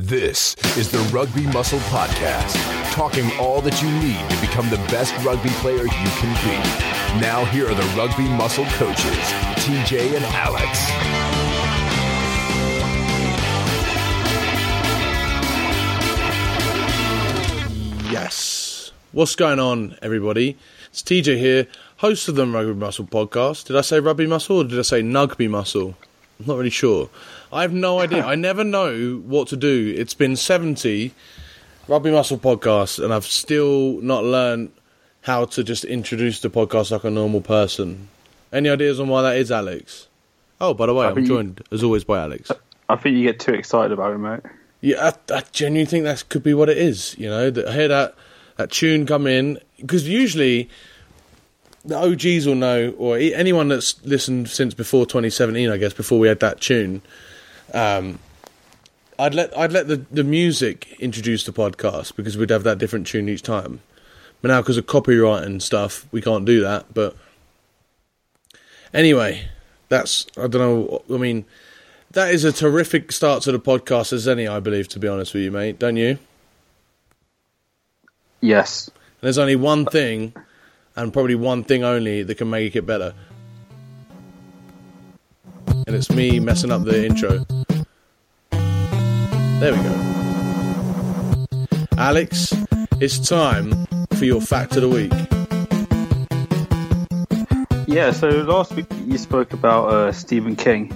This is the Rugby Muscle Podcast, talking all that you need to become the best rugby player you can be. Now, here are the Rugby Muscle coaches, TJ and Alex. Yes. What's going on, everybody? It's TJ here, host of the Rugby Muscle podcast. Did I say Rugby Muscle or did I say Nugby Muscle? I'm not really sure. I have no idea. I never know what to do. It's been 70 Rugby Muscle podcasts, and I've still not learned how to just introduce the podcast like a normal person. Any ideas on why that is, Alex? Oh, by the way, I I'm think you- joined, as always, by Alex. I think you get too excited about it, mate. Yeah, I, I genuinely think that could be what it is. You know, that I hear that that tune come in because usually the OGs will know, or anyone that's listened since before 2017, I guess, before we had that tune. Um, I'd let I'd let the, the music introduce the podcast because we'd have that different tune each time. But now, because of copyright and stuff, we can't do that. But anyway, that's I don't know. I mean, that is a terrific start to the podcast as any, I believe. To be honest with you, mate, don't you? Yes. There's only one thing, and probably one thing only, that can make it better. And it's me messing up the intro. There we go. Alex, it's time for your fact of the week. Yeah, so last week you spoke about uh, Stephen King.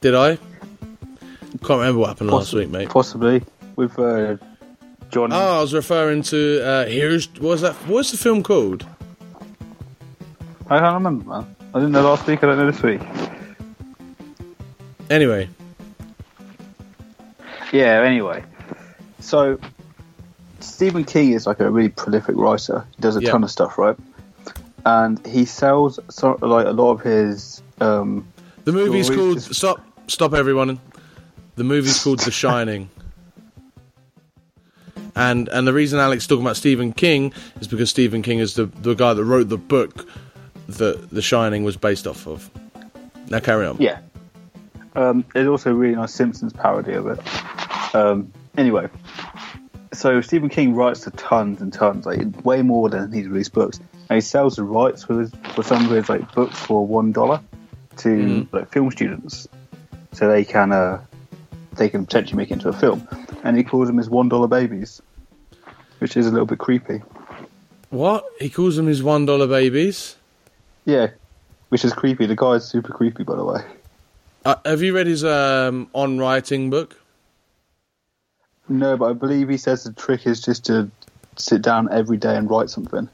Did I? Can't remember what happened last week, mate. Possibly. With uh, John. Oh, I was referring to uh, here's was that? What's the film called? I can't remember, man. I didn't know last week, I don't know this week. Anyway, Yeah, anyway. So, Stephen King is like a really prolific writer. He does a Yeah. ton of stuff, right? And he sells sort of like a lot of his. Um, the movie's Well, called stop stop everyone. The movie's called The Shining. And and the reason Alex is talking about Stephen King is because Stephen King is the the guy that wrote the book that The Shining was based off of. Now carry on. yeah. Um, there's also a really nice Simpsons parody of it. Um, anyway, so Stephen King writes to tons and tons, like way more than he's released books, and he sells the rights for his, for some of his like books for one dollar to Mhm. like film students, so they can uh, they can potentially make it into a film, and he calls them his one dollar babies, which is a little bit creepy. What? He calls them his one dollar babies? Yeah, which is creepy. The guy's super creepy, by the way. Uh, have you read his um, on writing book? No, but I believe he says the trick is just to sit down every day and write something.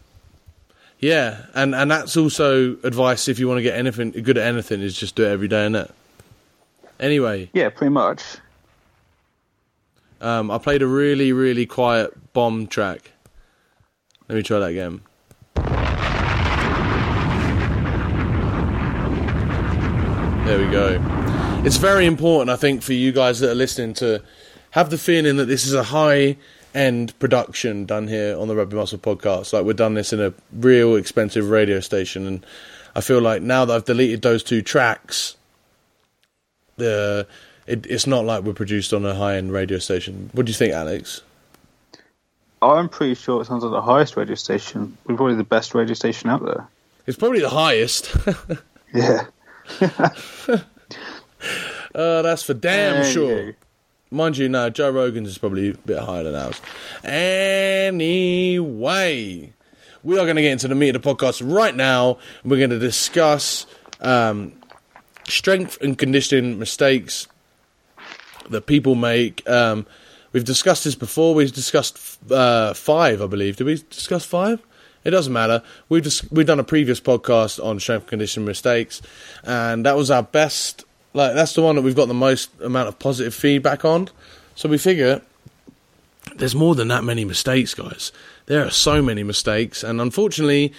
Yeah, and and that's also advice if you want to get anything good at anything is just do it every day, innit? Anyway, Yeah, pretty much. Um, I played a really really quiet bomb track. Let me try that again. There we go. It's very important, I think, for you guys that are listening to have the feeling that this is a high end production done here on the Rugby Muscle podcast. Like, we've done this in a real expensive radio station, and I feel like now that I've deleted those two tracks, the it, it's not like we're produced on a high end radio station. What do you think, Alex? I'm pretty sure it sounds like the highest radio station. We're probably the best radio station out there. It's probably the highest. Yeah. uh, that's for damn you sure. Mind you, no, Joe Rogan's is probably a bit higher than ours. Anyway, we are going to get into the meat of the podcast right now. We're going to discuss um, strength and conditioning mistakes that people make. Um, we've discussed this before. We've discussed uh, five, I believe. Did we discuss five? It doesn't matter. We've just we've done a previous podcast on strength and conditioning mistakes, and that was our best. Like that's the one that we've got the most amount of positive feedback on. So we figure there's more than that many mistakes, guys. There are so many mistakes, and unfortunately,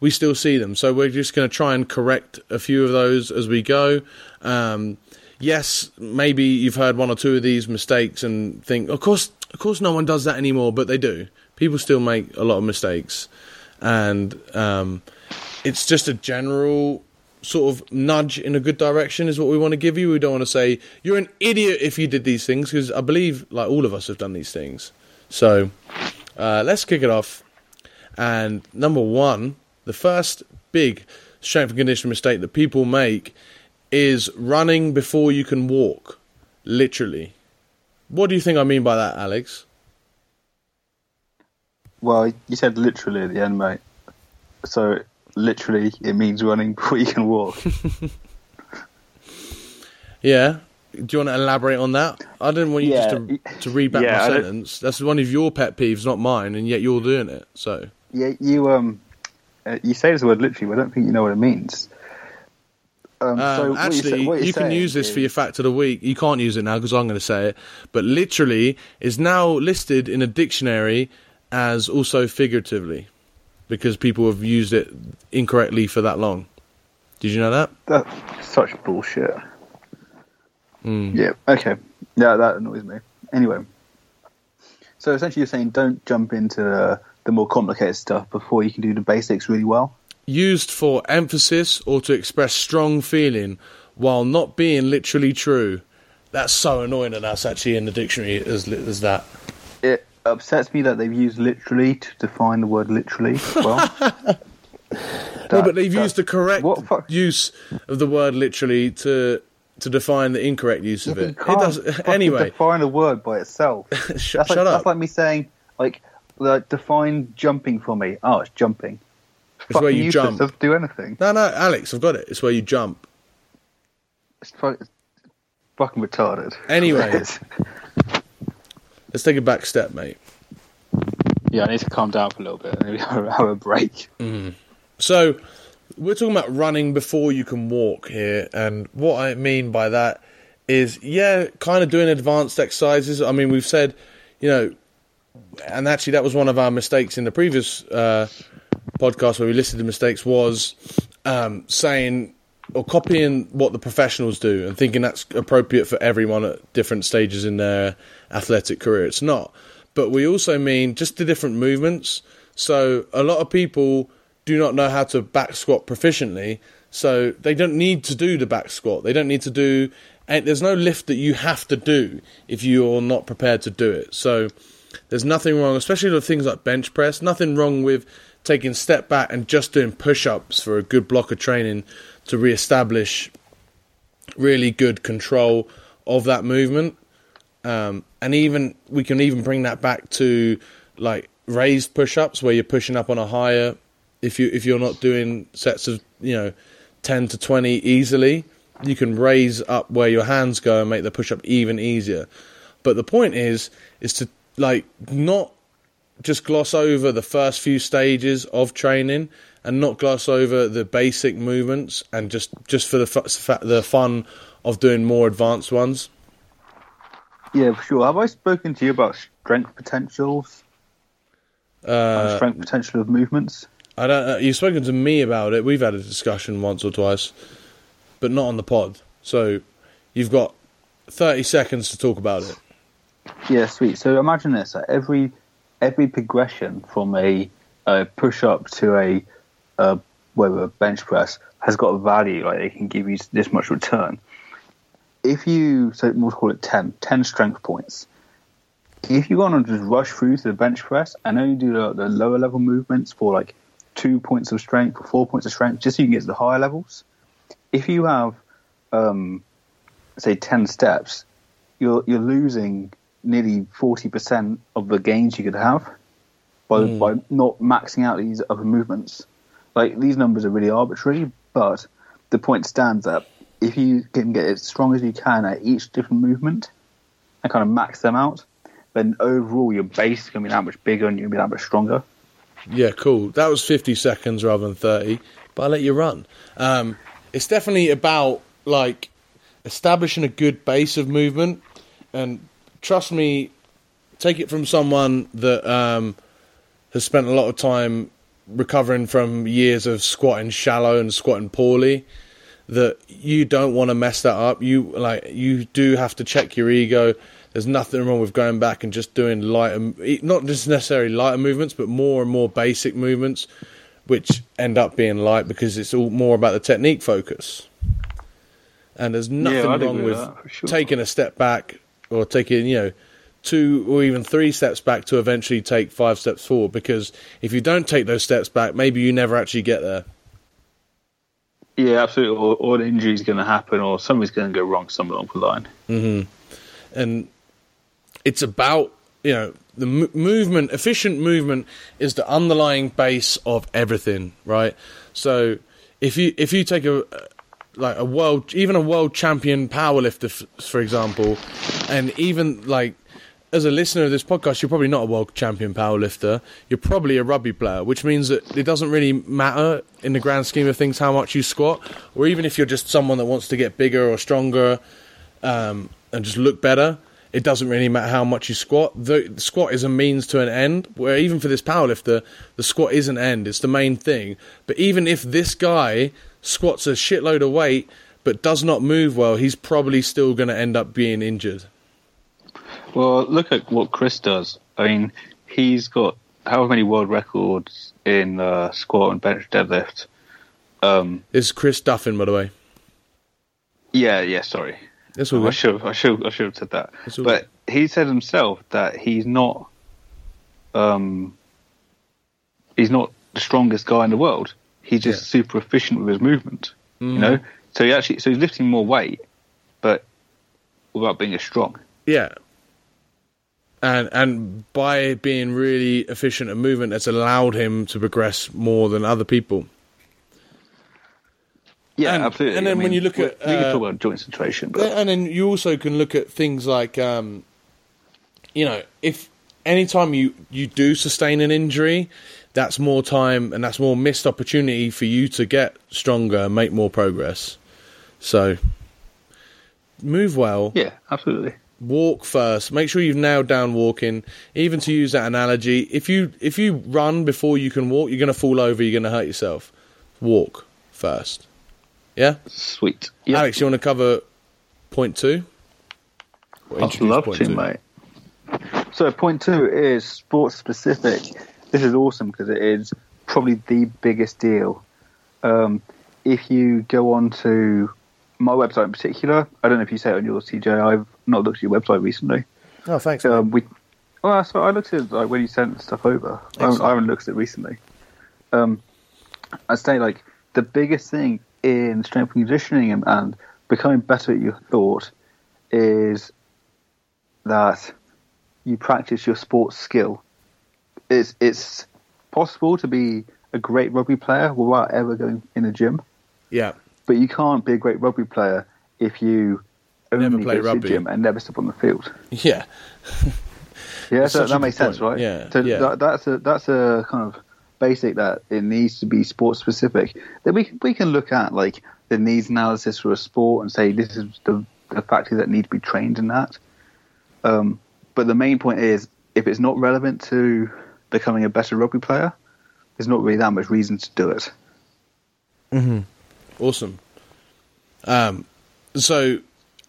we still see them. So we're just going to try and correct a few of those as we go. Um, yes, maybe you've heard one or two of these mistakes and think, of course, of course, no one does that anymore, but they do. People still make a lot of mistakes, and um, it's just a general sort of nudge in a good direction is what we want to give you. We don't want to say you're an idiot if you did these things because I believe like all of us have done these things. So uh, let's kick it off. And number one, the first big strength and conditioning mistake that people make is running before you can walk. Literally. What do you think I mean by that, Alex? Well, you said literally at the end, mate. So literally, it means running before you can walk. Yeah. Do you want to elaborate on that? I didn't want you Yeah. just to, to read back Yeah, my sentence. That's one of your pet peeves, not mine, and yet you're doing it. So yeah, you um, uh, you say this word literally, but I don't think you know what it means. Um, Um, so what actually, what you're you can use this is- for your fact of the week. You can't use it now because I'm going to say it. But literally is now listed in a dictionary as also figuratively because people have used it incorrectly for that long. Did you know that? That's such bullshit. Hmm. Yeah. Okay. Yeah, that annoys me. Anyway, so essentially, you're saying don't jump into the, the more complicated stuff before you can do the basics really well. Used for emphasis or to express strong feeling while not being literally true. That's so annoying that that's actually in the dictionary as, as that. It upsets me that they've used literally to define the word literally. Well, no, but they've that- used the correct use of the word literally to to define the incorrect use of it. It does anyway. define a word by itself. Sh- That's shut like, up. That's like me saying, like, like, define jumping for me. Oh, it's jumping. It's where you jump. Doesn't do anything. No, no, Alex, I've got it. It's where you jump. It's, fu- it's fucking retarded. Anyway. Let's take a back step, mate. yeah, I need to calm down for a little bit. Maybe have a- have a break. So, we're talking about running before you can walk here, and what I mean by that is, yeah, kind of doing advanced exercises. I mean, we've said, you know, and actually that was one of our mistakes in the previous uh, podcast where we listed the mistakes was um, saying or copying what the professionals do and thinking that's appropriate for everyone at different stages in their athletic career. It's not. But we also mean just the different movements. So a lot of people do not know how to back squat proficiently, so they don't need to do the back squat. They don't need to do. And there's no lift that you have to do if you're not prepared to do it. So there's nothing wrong, especially with things like bench press. Nothing wrong with taking a step back and just doing push-ups for a good block of training to re-establish really good control of that movement. Um, and even we can even bring that back to like raised push-ups where you're pushing up on a higher. If you if you're not doing sets of you know ten to twenty easily, you can raise up where your hands go and make the push-up even easier. But the point is is to like not just gloss over the first few stages of training and not gloss over the basic movements and just just for the fa- the fun of doing more advanced ones. Yeah, for sure. Have I spoken to you about strength potentials? Uh, strength potential of movements? I don't. Uh, you've spoken to me about it. We've had a discussion once or twice, but not on the pod. So you've got thirty seconds to talk about it. Yeah, sweet. So imagine this: like every every progression from a, a push up to a, a whether a bench press has got a value. Like it can give you this much return. If you so we'll call it 10, 10 strength points. If you want to just rush through to the bench press and only do the, the lower level movements for like two points of strength or four points of strength, just so you can get to the higher levels. If you have, um, say, ten steps, you're you're losing nearly forty percent of the gains you could have by by not maxing out these other movements. Like these numbers are really arbitrary, but the point stands that if you can get as strong as you can at each different movement and kind of max them out, then overall your base is going to be that much bigger and you'll be that much stronger. Yeah, cool. That was 50 seconds rather than 30, but I'll let you run. Um, it's definitely about like establishing a good base of movement, and trust me, take it from someone that um, has spent a lot of time recovering from years of squatting shallow and squatting poorly. That you don't want to mess that up. You like you do have to check your ego. There's nothing wrong with going back and just doing lighter, not just necessarily lighter movements, but more and more basic movements which end up being light because it's all more about the technique focus. And there's nothing I'd wrong with with sure. taking a step back or taking, you know, two or even three steps back to eventually take five steps forward. Because if you don't take those steps back, maybe you never actually get there. Yeah, absolutely. Or, or an injury is going to happen, or something's going to go wrong somewhere along the line. Mm-hmm. and it's about you know the m- movement efficient movement is the underlying base of everything right so if you if you take a like a world even a world champion powerlifter for example and even like as a listener of this podcast you're probably not a world champion powerlifter you're probably a rugby player which means that it doesn't really matter in the grand scheme of things how much you squat or even if you're just someone that wants to get bigger or stronger um, and just look better. It doesn't really matter how much you squat. The, the squat is a means to an end. Where even for this powerlifter, the squat is an end. It's the main thing. But even if this guy squats a shitload of weight but does not move well, he's probably still going to end up being injured. Well, look at what Chris does. I mean, he's got however many world records in uh, squat and bench deadlift. Um, This is Chris Duffin, by the way. yeah, yeah. Sorry, That's all I should, I should, I should have said that. But he said himself that he's not, um, he's not the strongest guy in the world. He's just Yeah. super efficient with his movement. Mm-hmm. You know, so he actually, so he's lifting more weight, but without being as strong. Yeah. And and by being really efficient at movement, that's allowed him to progress more than other people. Yeah, And- absolutely. and then I when you look at, we can uh, talk about joint situation, but and then you also can look at things like um, you know if anytime you you do sustain an injury that's more time and that's more missed opportunity for you to get stronger and make more progress. So move well. Yeah, absolutely. walk first. Make sure you've nailed down walking. Even to use that analogy if you if you run before you can walk you're going to fall over you're going to hurt yourself. Walk first yeah Sweet. Yeah. Alex, you want to cover point two? I'd love point to, two? mate. So point two is sports specific. This is awesome because it is probably the biggest deal. Um, if you go on to my website in particular, I don't know if you say it on yours, TJ. I've not looked at your website recently. Oh, thanks. Um, we, well, so I looked at it like when you sent stuff over. I haven't, I haven't looked at it recently. Um, I'd say like the biggest thing in strength and conditioning and, and becoming better at your thought is that you practice your sports skill. It's it's possible to be a great rugby player without ever going in a gym, yeah, but you can't be a great rugby player if you only Never play go to rugby. the gym and never step on the field. yeah, Yeah, so that makes sense, point. right? Yeah, So yeah. That, that's a that's a kind of basic that it needs to be sports specific. Then we can, we can look at like the needs analysis for a sport and say this is the the factors that need to be trained in that. Um, but the main point is if it's not relevant to becoming a better rugby player, there's not really that much reason to do it. Mm. Awesome. Um, so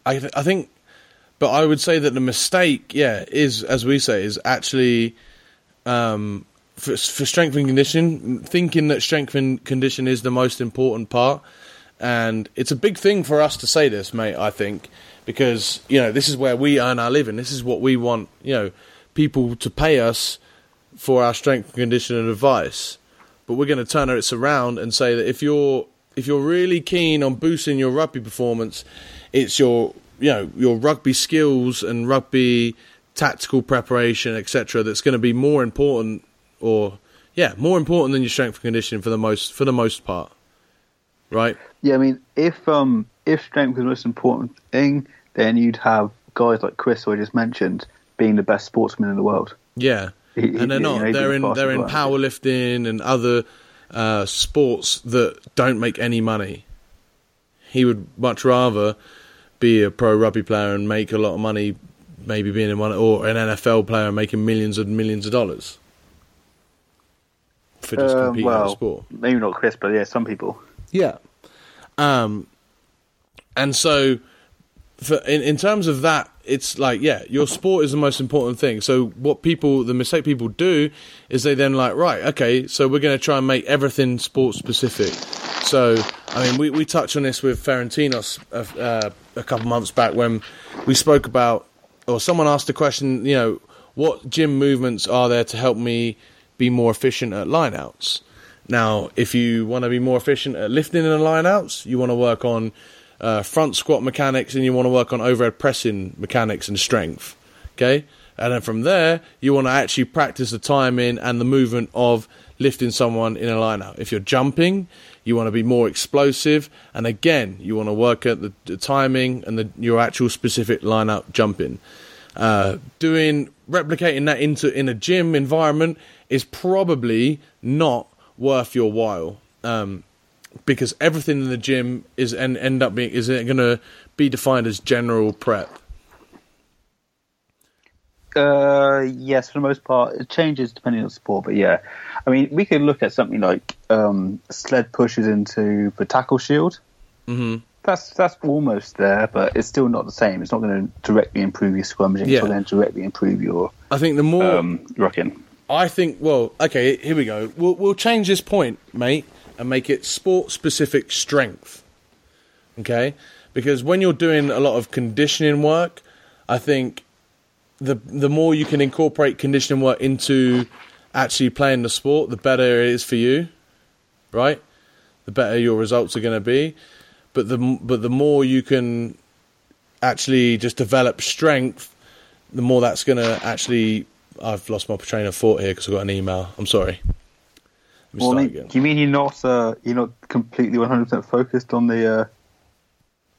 I th- I think, but I would say that the mistake, yeah, is as we say, is actually um, for, for strength and condition, thinking that strength and condition is the most important part. And it's a big thing for us to say this, mate, I think, because, you know, this is where we earn our living. This is what we want, you know, people to pay us for our strength and conditioning advice. But we're going to turn it around and say that if you're if you're really keen on boosting your rugby performance, it's your you know your rugby skills and rugby tactical preparation, etc. That's going to be more important, or yeah, more important than your strength and conditioning for the most for the most part, right? Yeah, I mean, if um if strength was the most important thing, then you'd have guys like Chris, who I just mentioned, being the best sportsman in the world. Yeah, He- and they're not. know, they're in they're in powerlifting and other uh, sports that don't make any money. He would much rather be a pro rugby player and make a lot of money, maybe being in one or an NFL player and making millions and millions of dollars for just Uh, competing in a well, sport. maybe not Chris, but yeah, some people. Yeah. Um, and so, for, in in terms of that, it's like yeah, your sport is the most important thing. So what people, the mistake people do, is they then like right, okay, so we're going to try and make everything sport specific. So I mean, we we touched on this with Ferentinos uh, a couple months back when we spoke about, or someone asked a question, you know, what gym movements are there to help me be more efficient at lineouts? Now, if you want to be more efficient at lifting in the lineouts, you want to work on uh, front squat mechanics and you want to work on overhead pressing mechanics and strength. Okay? And then from there, you want to actually practice the timing and the movement of lifting someone in a lineout. If you're jumping, you want to be more explosive. And again, you want to work at the, the timing and the, your actual specific lineout jumping. Uh, doing replicating that into in a gym environment is probably not worth your while. Um, because everything in the gym is and end up being is going to be defined as general prep. Uh, yes, for the most part, it changes depending on the sport. But yeah, I mean, we could look at something like um, sled pushes into the tackle shield. Mm-hmm. That's that's almost there, but it's still not the same. It's not going to directly improve your scrummaging. Yeah. It's going to directly improve your I think the more um, rucking. I think, well, okay, here we go. We'll, we'll change this point, mate, and make it sport specific strength. Okay? Because when you're doing a lot of conditioning work, I think the the more you can incorporate conditioning work into actually playing the sport, the better it is for you, right? The better your results are going to be. But the but the more you can actually just develop strength, the more that's going to actually. I've lost my train of thought here because I got an email. I'm sorry. Well, I mean, do you mean you're not uh, you're not completely 100 percent focused on the uh,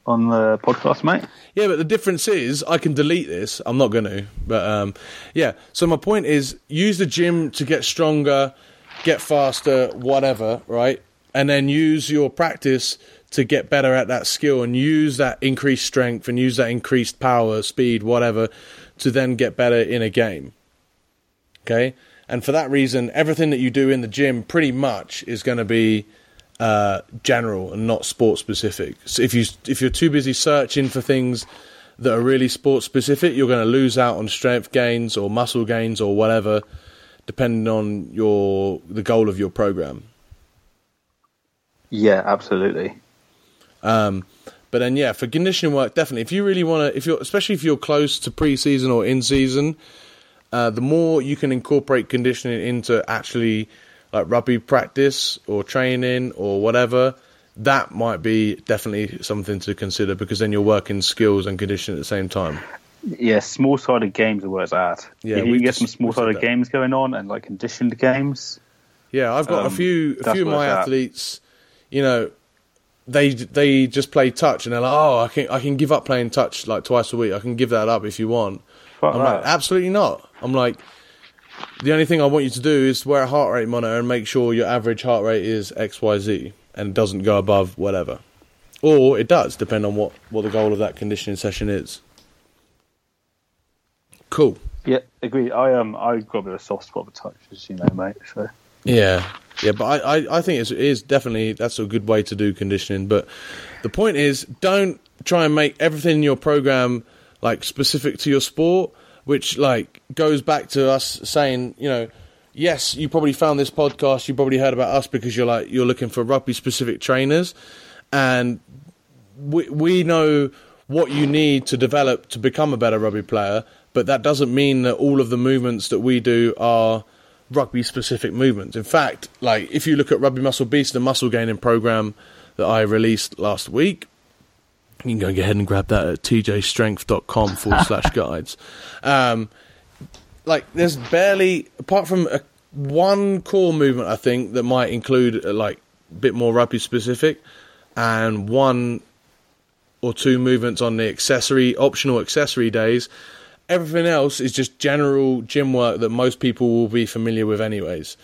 on the podcast, mate? Yeah, but the difference is I can delete this. I'm not going to, but um, yeah. So my point is, use the gym to get stronger, get faster, whatever, right? And then use your practice to get better at that skill, and use that increased strength and use that increased power, speed, whatever, to then get better in a game. Okay, and for that reason, everything that you do in the gym pretty much is going to be uh, general and not sport specific. So if you if you're too busy searching for things that are really sport specific, you're going to lose out on strength gains or muscle gains or whatever, depending on your the goal of your program. Yeah, absolutely. Um, but then, yeah, for conditioning work, definitely. If you really want to, if you're, especially if you're close to pre-season or in season, uh, the more you can incorporate conditioning into actually like rugby practice or training or whatever, that might be definitely something to consider because then you're working skills and conditioning at the same time. Yeah, small sided games are where it's at. Yeah, if you get just- some small sided games going on and like conditioned games, Yeah, I've got a Um, few a few of my it's at. athletes. You know, they they just play touch and they're like, oh, I can I can give up playing touch like twice a week. I can give that up if you want. Fuck I'm like, absolutely not. I'm like, the only thing I want you to do is wear a heart rate monitor and make sure your average heart rate is X Y Z and it doesn't go above whatever, or it does, depend on what what the goal of that conditioning session is. Cool. yeah, agree. I um I got a bit of a soft spot for touch, as you know, mate. So Yeah, yeah, but I, I, I think it's, it is definitely that's a good way to do conditioning. But the point is, don't try and make everything in your program like specific to your sport, which like goes back to us saying, you know, yes, you probably found this podcast, you probably heard about us because you're like you're looking for rugby specific trainers, and we we know what you need to develop to become a better rugby player, but that doesn't mean that all of the movements that we do are rugby specific movements. In fact, like if you look at Rugby Muscle Beast, the muscle gaining program that I released last week, you can go ahead and grab that at tjstrength.com forward slash guides. Um, like there's barely apart from a, one core movement I think that might include uh, like a bit more rugby specific and one or two movements on the accessory optional accessory days everything else is just general gym work that most people will be familiar with anyways.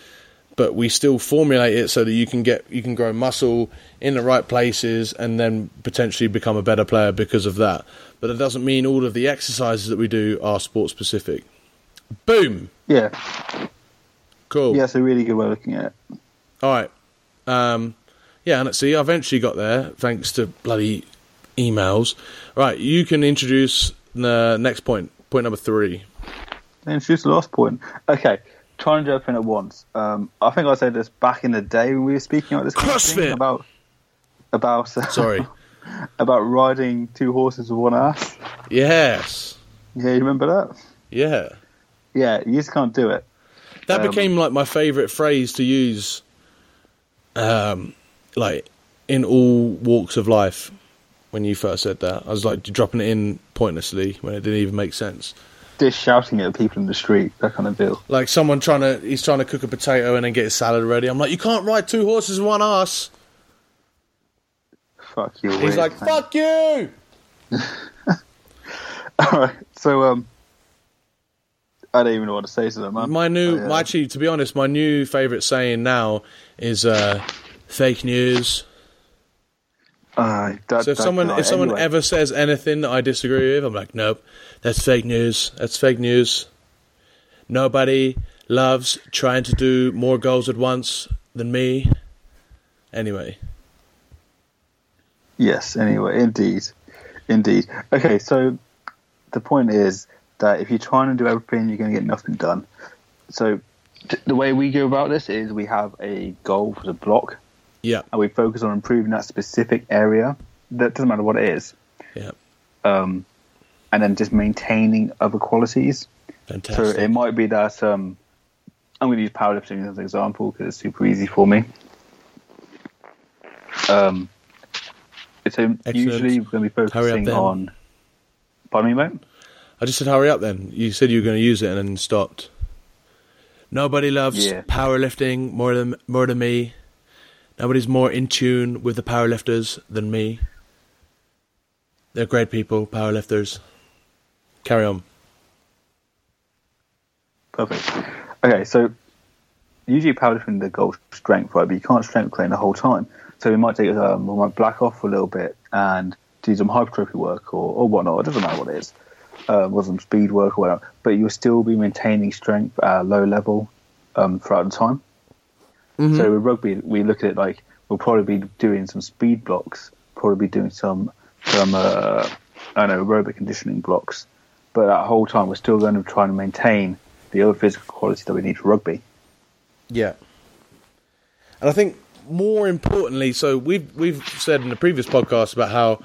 But we still formulate it so that you can get you can grow muscle in the right places and then potentially become a better player because of that. But it doesn't mean all of the exercises that we do are sport specific. Boom! Yeah, cool. Yeah, it's a really good way of looking at it. all right. Um, yeah, and see, I eventually got there thanks to bloody emails. Right, you can introduce the next point, point number three. Introduce the last point. Okay, trying to jump in at once. Um, I think I said this back in the day when we were speaking about this CrossFit! about about uh, Sorry. about riding two horses with one ass. yes. Yeah, you remember that? Yeah. Yeah, you just can't do it. That Um, became like my favorite phrase to use, um, like in all walks of life. When you first said that, I was like dropping it in pointlessly when it didn't even make sense. Just shouting at people in the street, that kind of deal. Like someone trying to, he's trying to cook a potato and then get his salad ready. I'm like, you can't ride two horses with one ass. Fuck you. He's weird, like, man. fuck you. All right, so um, I don't even know what to say to that man. My new, I, uh, my, actually, to be honest, my new favorite saying now is uh, fake news. Uh, that, So if someone if someone anyway. ever says anything that I disagree with, I'm like, nope, that's fake news. That's fake news. Nobody loves trying to do more goals at once than me. Anyway, Yes, anyway, indeed. Indeed. Okay, so the point is that if you're trying to do everything, you're going to get nothing done. So the way we go about this is we have a goal for the block yeah, and we focus on improving that specific area. That doesn't matter what it is. yeah, Um, and then just maintaining other qualities. Fantastic. So it might be that um, I'm going to use powerlifting as an example because it's super easy for me. Um, so usually we're going to be focusing on. Pardon me, mate. I just said hurry up. Then you said you were going to use it and then stopped. Nobody loves Yeah. powerlifting more than more than me. Nobody's more in tune with the powerlifters than me. They're great people, powerlifters. Carry on. Perfect. Okay, so usually powerlifting the goal strength, right? But you can't strength train the whole time. So we might take um, we might black off for a little bit and do some hypertrophy work or, or whatnot. It doesn't matter what it is. Uh, or some speed work or whatever. But you'll still be maintaining strength at a low level um, throughout the time. So with rugby, we look at it like we'll probably be doing some speed blocks, probably be doing some some uh, I don't know aerobic conditioning blocks, but that whole time we're still going to try and maintain the other physical quality that we need for rugby. Yeah. And I think more importantly, so we've we've said in the previous podcast about how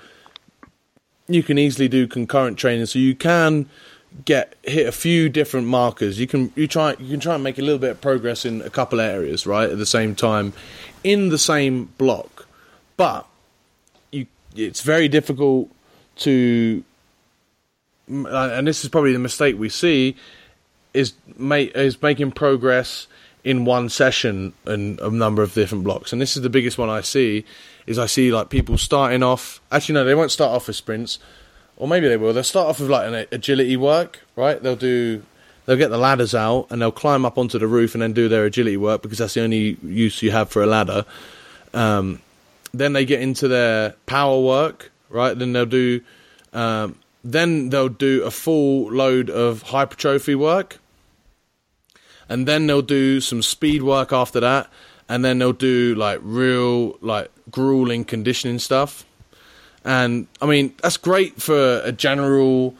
you can easily do concurrent training, so you can get hit a few different markers. You can you try you can try and make a little bit of progress in a couple areas, right, at the same time, in the same block. But you it's very difficult to uh, and this is probably the mistake we see is make is making progress in one session and a number of different blocks. And this is the biggest one I see is I see like people starting off. Actually, no, they won't start off with sprints, or maybe they will. They'll start off with like an agility work, right? They'll do. They'll get the ladders out and they'll climb up onto the roof and then do their agility work because that's the only use you have for a ladder. Um, then they get into their power work, right? Then they'll do. Um, then they'll do a full load of hypertrophy work and then they'll do some speed work after that, and then they'll do like real like grueling conditioning stuff. And I mean that's great for a general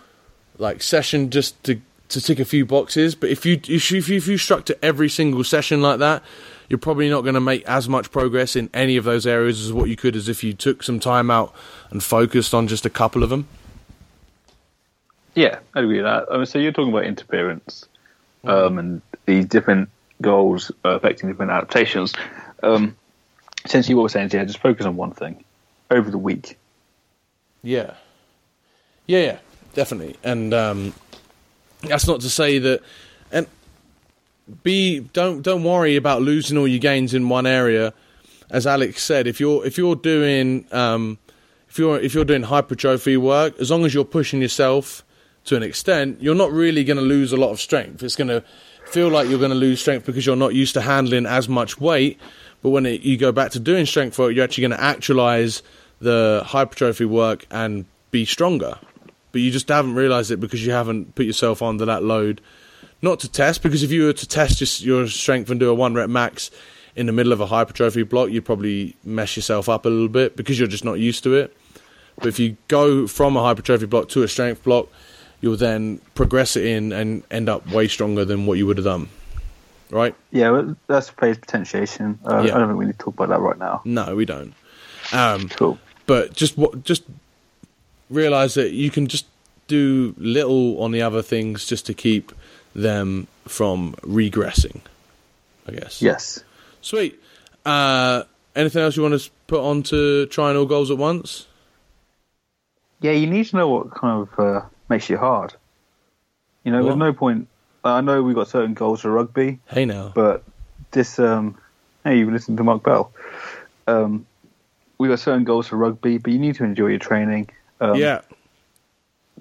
like session just to to tick a few boxes. But if you if you, if you structure every single session like that, you're probably not going to make as much progress in any of those areas as what you could as if you took some time out and focused on just a couple of them. Yeah, I agree with that. I mean, so you're talking about interference um, and these different goals affecting different adaptations. Um, essentially, what we're saying is, yeah, just focus on one thing over the week. Yeah. Yeah, yeah, definitely. And um, that's not to say that and be don't don't worry about losing all your gains in one area. As Alex said, if you're if you're doing um, if you're if you're doing hypertrophy work, as long as you're pushing yourself to an extent, you're not really going to lose a lot of strength. It's going to feel like you're going to lose strength because you're not used to handling as much weight. But when it, you go back to doing strength work, you're actually going to actualize the hypertrophy work and be stronger. But you just haven't realized it because you haven't put yourself under that load. Not to test, because if you were to test just your strength and do a one rep max in the middle of a hypertrophy block, you'd probably mess yourself up a little bit because you're just not used to it. But if you go from a hypertrophy block to a strength block, you'll then progress it in and end up way stronger than what you would have done. Right? Yeah, well, that's phase potentiation. Uh, Yeah. I don't think we need to talk about that right now. No, we don't. Um, Cool. But just what just realize that you can just do little on the other things just to keep them from regressing. I guess. Yes. Sweet. Uh, anything else you want to put on to trying all goals at once? Yeah, you need to know what kind of uh, makes you hard. You know, What? there's no point. I know we've got certain goals for rugby, Hey now. but this. Um, hey, you listen to Mark Bell. Um, we got certain goals for rugby, but you need to enjoy your training. Um, yeah.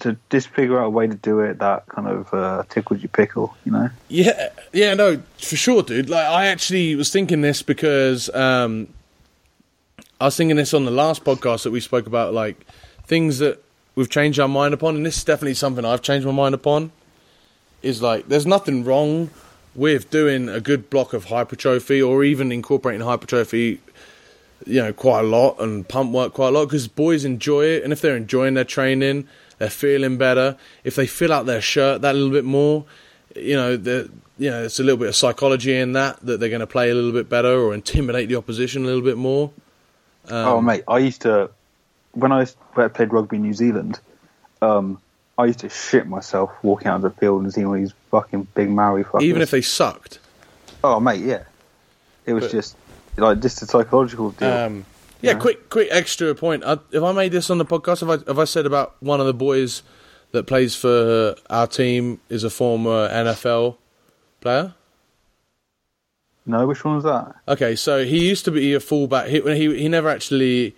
To just figure out a way to do it that kind of uh, tickles your pickle. You know. Yeah, yeah, no, for sure, dude. Like, I actually was thinking this because um, I was thinking this on the last podcast that we spoke about, like things that we've changed our mind upon, and this is definitely something I've changed my mind upon. Is like, there's nothing wrong with doing a good block of hypertrophy or even incorporating hypertrophy, you know, quite a lot and pump work quite a lot because boys enjoy it, and if they're enjoying their training, they're feeling better. If they fill out their shirt that little bit more, you know, the you know, it's a little bit of psychology in that that they're going to play a little bit better or intimidate the opposition a little bit more. Um, oh, mate, I used to when I was- when I played rugby in New Zealand. Um, I used to shit myself walking out of the field and seeing all these fucking big Maori fuckers. Even if they sucked. Oh, mate, yeah. It was But- just like just a psychological deal. Um, yeah, quick, quick extra point. I, have I made this on the podcast? Have I, have I said about one of the boys that plays for our team is a former NFL player? no, which one was that? Okay, so he used to be a fullback. He he he never actually.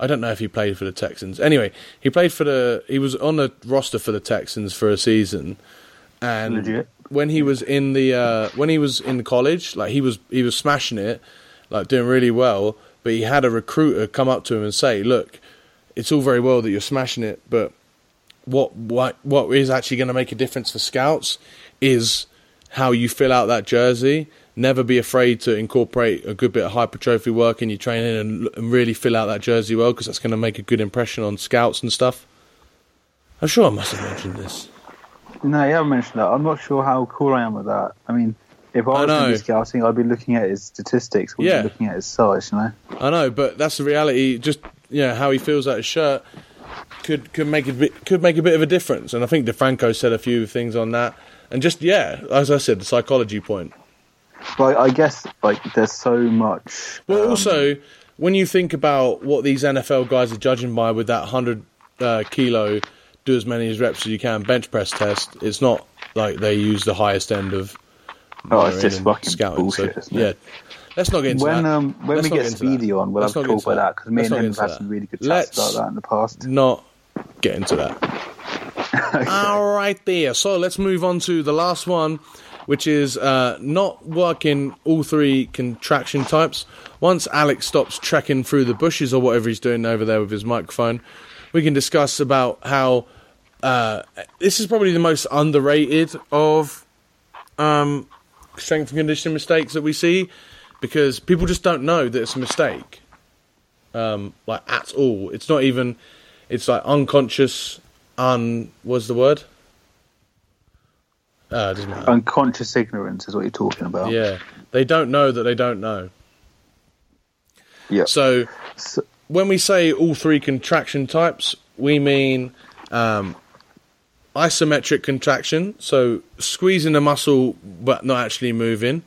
I don't know if he played for the Texans. Anyway, he played for the. He was on the roster for the Texans for a season, and Legit. when he was in the uh, when he was in college, like he was he was smashing it, like doing really well. But he had a recruiter come up to him and say, "Look, it's all very well that you're smashing it, but what what what is actually going to make a difference for scouts is how you fill out that jersey. Never be afraid to incorporate a good bit of hypertrophy work in your training and, and really fill out that jersey well because that's going to make a good impression on scouts and stuff. I'm sure I must have mentioned this. No, you haven't mentioned that. I'm not sure how cool I am with that. I mean, if I I was know. be scouting, I'd be looking at his statistics. Wouldn't Yeah. be looking at his size. You know. I know, but that's the reality. Just you know how he feels out his shirt could could make a bit could make a bit of a difference. And I think DeFranco said a few things on that. And just yeah, as I said, the psychology point. But I guess like there's so much. But um, also when you think about what these NFL guys are judging by with that hundred uh, kilo, do as many as reps as you can bench press test. It's not like they use the highest end of. Oh, it's just fucking scouting. bullshit, So, isn't it? yeah, let's not get into when that. um when Let's we get that. Speedy on, we'll Let's have to talk about that because me Let's and him have had some really good chats Let's about that in the past. not get into that. All right, there. So let's move on to the last one, which is uh, not working all three contraction types. Once Alex stops trekking through the bushes or whatever he's doing over there with his microphone, we can discuss about how uh, this is probably the most underrated of um, strength and conditioning mistakes that we see because people just don't know that it's a mistake um, like at all. It's not even. It's like unconscious. Un was the word? Uh, doesn't matter. Unconscious ignorance is what you're talking about. yeah, they don't know that they don't know. Yeah. So So- when we say all three contraction types, we mean um, isometric contraction, so squeezing the muscle but not actually moving.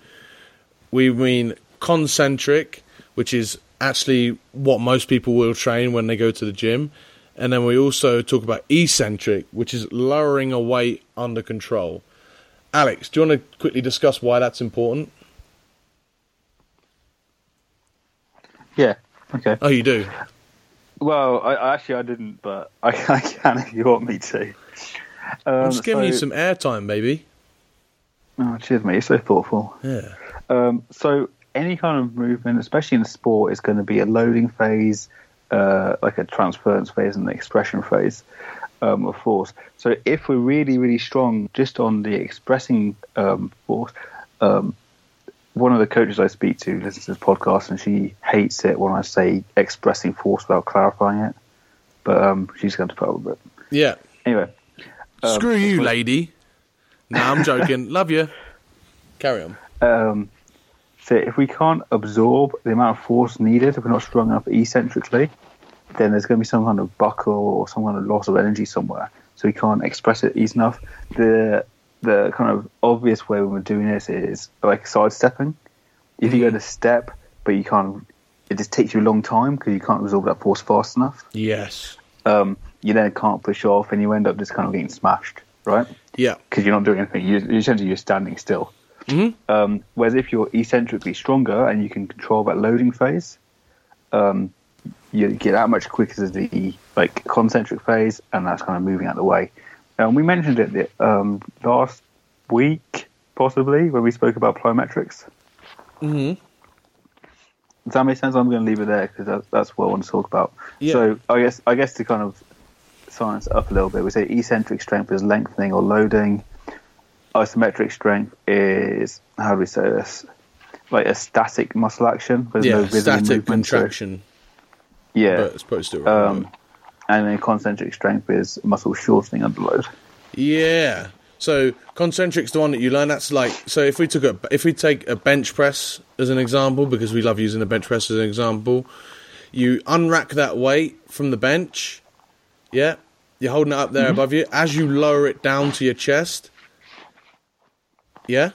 We mean concentric, which is actually what most people will train when they go to the gym. And then we also talk about eccentric, which is lowering a weight under control. Alex, do you want to quickly discuss why that's important? yeah. Okay. Oh, you do. Well, I, I actually I didn't, but I, I can if you want me to. Um, I'm just giving you some airtime, baby. Oh, cheers, mate. You're so thoughtful. Yeah. Um, so any kind of movement, especially in sport, is going to be a loading phase, uh, like a transference phase and an expression phase um, of force. So if we're really, really strong just on the expressing um, force, um, one of the coaches I speak to listens to this podcast and she hates it when I say expressing force without clarifying it. But um, she's going to put up with it. Yeah. Anyway, Screw you, lady. No, I'm joking. Love you. Carry on. Um, so if we can't absorb the amount of force needed, if we're not strong enough eccentrically, then there's going to be some kind of buckle or some kind of loss of energy somewhere. So we can't express it easy enough. The the kind of obvious way when we're doing this is like sidestepping. If you go to step, but you can't, it just takes you a long time because you can't absorb that force fast enough. Yes. Um, you then can't push off, and you end up just kind of getting smashed, right? Yeah. because you're not doing anything. You, essentially you're standing still. Mm-hmm. Um, whereas if you're eccentrically stronger and you can control that loading phase, um, you get that much quicker to the like concentric phase, and that's kind of moving out of the way. And we mentioned it the, um, last week, possibly when we spoke about plyometrics. Mm-hmm. Does that make sense? I'm going to leave it there because that, that's what I want to talk about. Yeah. So I guess I guess to kind of science up a little bit, we say eccentric strength is lengthening or loading. Isometric strength is how do we say this? Like a static muscle action. There's Yeah. no Static contraction. yeah. But it's supposed to. Um, and then concentric strength is muscle shortening under load. Yeah. So concentric's the one that you learn. That's like so. If we took a if we take a bench press as an example, because we love using the bench press as an example, you unrack that weight from the bench. Yeah, you're holding it up there above you. As you lower it down to your chest, yeah,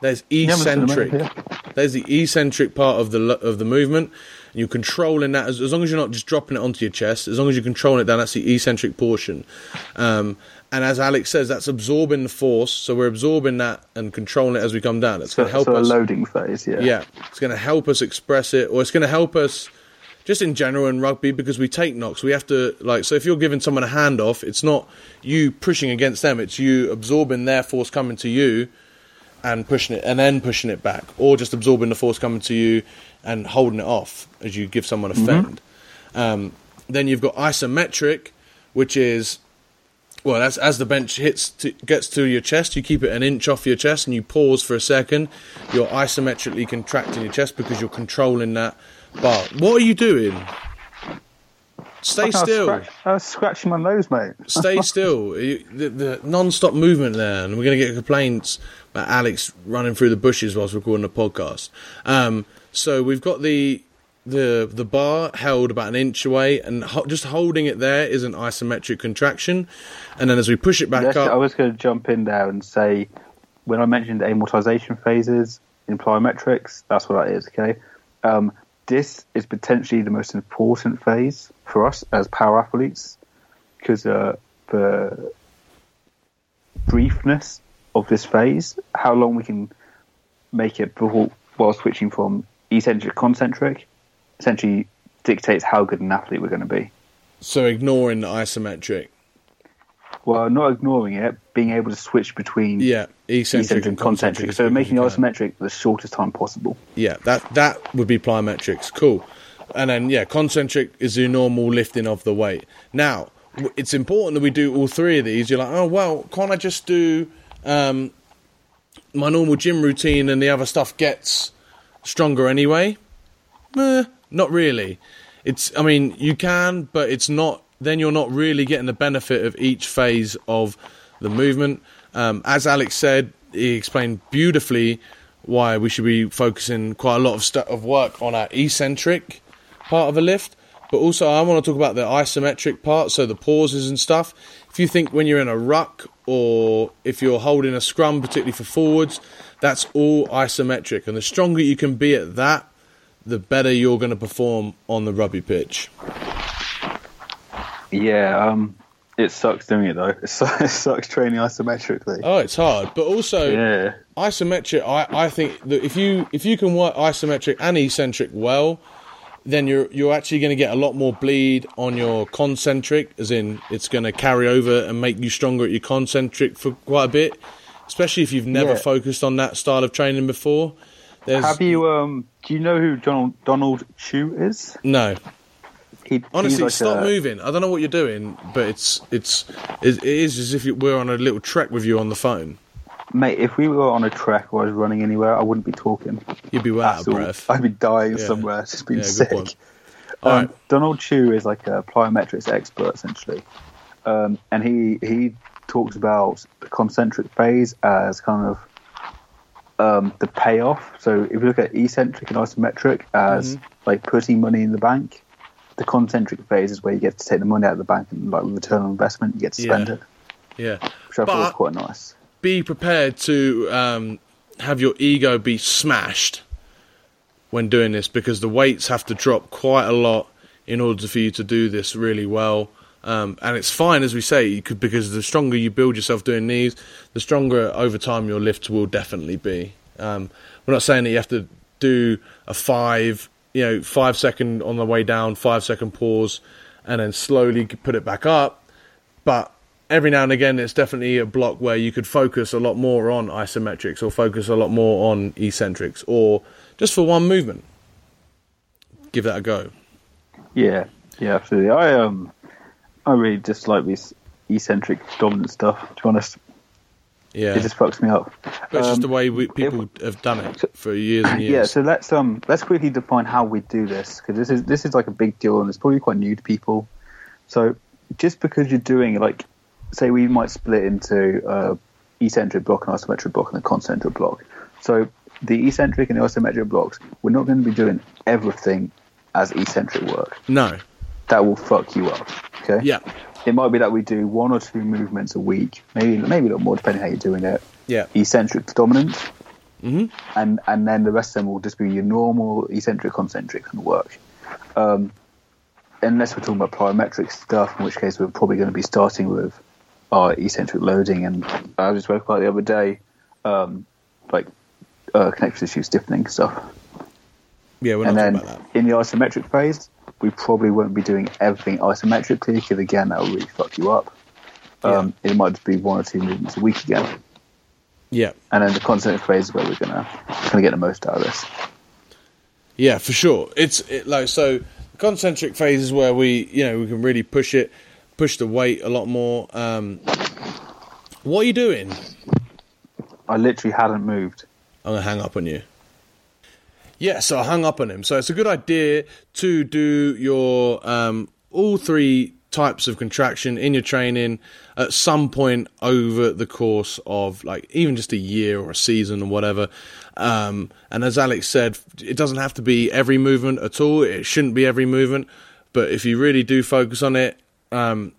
there's I'm looking at the eccentric. There's the eccentric part of the of the movement. You're controlling that as, as long as you're not just dropping it onto your chest. As long as you're controlling it down, that's the eccentric portion. Um, and as Alex says, that's absorbing the force. So we're absorbing that and controlling it as we come down. It's So, going to help so a us. loading phase, yeah. Yeah, it's going to help us express it, or it's going to help us just in general in rugby because we take knocks. We have to like so if you're giving someone a handoff, it's not you pushing against them; it's you absorbing their force coming to you and pushing it, and then pushing it back, or just absorbing the force coming to you and holding it off as you give someone a fend. Um, then you've got isometric, which is well, that's as the bench hits to, gets to your chest, you keep it an inch off your chest, and you pause for a second. You're isometrically contracting your chest because you're controlling that bar. What are you doing? Stay I was still. scratch- I was scratching my nose, mate. Stay still. The, the non-stop movement there, and we're going to get complaints about Alex running through the bushes whilst recording the podcast. Um, so we've got the the the bar held about an inch away, and ho- just holding it there is an isometric contraction. And then as we push it back up, I was going to jump in there and say, when I mentioned amortization phases in plyometrics, that's what that is. Okay, um, this is potentially the most important phase for us as power athletes because uh, the briefness of this phase, how long we can make it before, while switching from eccentric concentric, essentially dictates how good an athlete we're going to be. so ignoring the isometric. Well, not ignoring it, being able to switch between Yeah, eccentric, eccentric and and concentric. So making you it can. isometric the shortest time possible. Yeah, that that would be plyometrics. Cool. And then yeah, concentric is the normal lifting of the weight. Now it's important that we do all three of these. You're like, oh well, can't I just do um, my normal gym routine and the other stuff gets stronger anyway? Eh, not really. It's I mean you can, but it's not. Then you're not really getting the benefit of each phase of the movement. Um, as Alex said, he explained beautifully why we should be focusing quite a lot of stu- of work on our eccentric part of a lift. But also, I want to talk about the isometric part, so the pauses and stuff. If you think when you're in a ruck or if you're holding a scrum, particularly for forwards, that's all isometric. And the stronger you can be at that, the better you're going to perform on the rugby pitch. Yeah, um, it sucks doing it though. It, su- it sucks training isometrically. Oh, it's hard, but also Yeah, isometric. I, I think that if you if you can work isometric and eccentric well, then you're you're actually going to get a lot more bleed on your concentric, as in it's going to carry over and make you stronger at your concentric for quite a bit. Especially if you've never Yeah. focused on that style of training before. There's have you? Um, do you know who Donald Donald Chu is? no. He, Honestly, like stop a- moving. I don't know what you're doing, but it's it's it is as if you, we're on a little trek with you on the phone. mate. If we were on a trek or I was running anywhere, I wouldn't be talking. You'd be well out of all. breath. I'd be dying Yeah. somewhere, just being Yeah, sick. Um, Alright. Donald Chu is like a plyometrics expert essentially, um, and he he talks about the concentric phase as kind of um, the payoff. So if you look at eccentric and isometric as Mm-hmm. like putting money in the bank, the concentric phase is where you get to take the money out of the bank and like return on investment, you get to spend Yeah. it, Yeah. which I thought was quite nice. be prepared to um, have your ego be smashed when doing this because the weights have to drop quite a lot in order for you to do this really well. Um, and it's fine, as we say, you could, because the stronger you build yourself doing these, the stronger over time your lifts will definitely be. Um, we're not saying that you have to do a five, you know, five second on the way down, five second pause, and then slowly put it back up but every now and again it's definitely a block where you could focus a lot more on isometrics or focus a lot more on eccentrics or just for one movement give that a go Yeah, yeah, absolutely. I um, I really dislike this eccentric dominant stuff. To be honest, yeah it just fucks me up. but it's just Um, the way we, people have done it for years and years Yeah, so let's um let's quickly define how we do this because this is this is like a big deal and it's probably quite new to people. So just because you're doing like, say we might split into uh, eccentric block and isometric block and a concentric block. So the eccentric and the isometric blocks, we're not going to be doing everything as eccentric work. no That will fuck you up. Okay. yeah It might be that we do one or two movements a week, maybe maybe a little more depending how you're doing it yeah eccentric to dominant, hmm and and then the rest of them will just be your normal eccentric concentric kind of work. Um, unless we're talking about plyometric stuff, in which case we're probably going to be starting with our eccentric loading. And I just spoke about the other day, um, like uh, connective tissue stiffening stuff. yeah we're not and talking then about that in the isometric phase, we probably won't be doing everything isometrically because again that will really fuck you up. Um, It might just be one or two movements a week again. yeah And then the concentric phase is where we're gonna gonna get the most out of this. Yeah, for sure. It's it, like so. The concentric phase is where we, you know, we can really push it, push the weight a lot more. Um, what are you doing? I literally hadn't moved. I'm gonna hang up on you. Yeah, so I hung up on him. So it's a good idea to do your um, all three types of contraction in your training at some point over the course of like even just a year or a season or whatever. Um, and as Alex said, it doesn't have to be every movement at all. It shouldn't be every movement, but if you really do focus on it, um,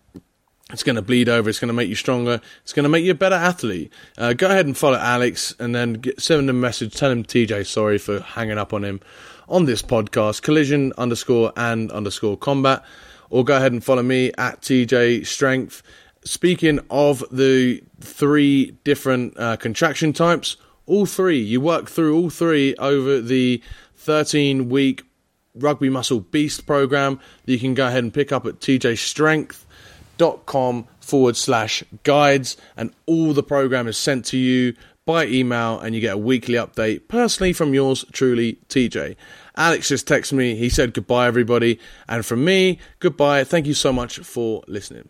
it's going to bleed over. It's going to make you stronger. It's going to make you a better athlete. Uh, go ahead and follow Alex and then get, send him a message. Tell him TJ sorry for hanging up on him on this podcast. Collision underscore and underscore combat. Or go ahead and follow me at TJ Strength. Speaking of the three different uh, contraction types, all three, you work through all three over the 13 week Rugby Muscle Beast program that you can go ahead and pick up at TJ Strength dot com forward slash guides and all the program is sent to you by email and you get a weekly update personally from yours truly tj alex just texted me. He said goodbye everybody. And from me goodbye. Thank you so much for listening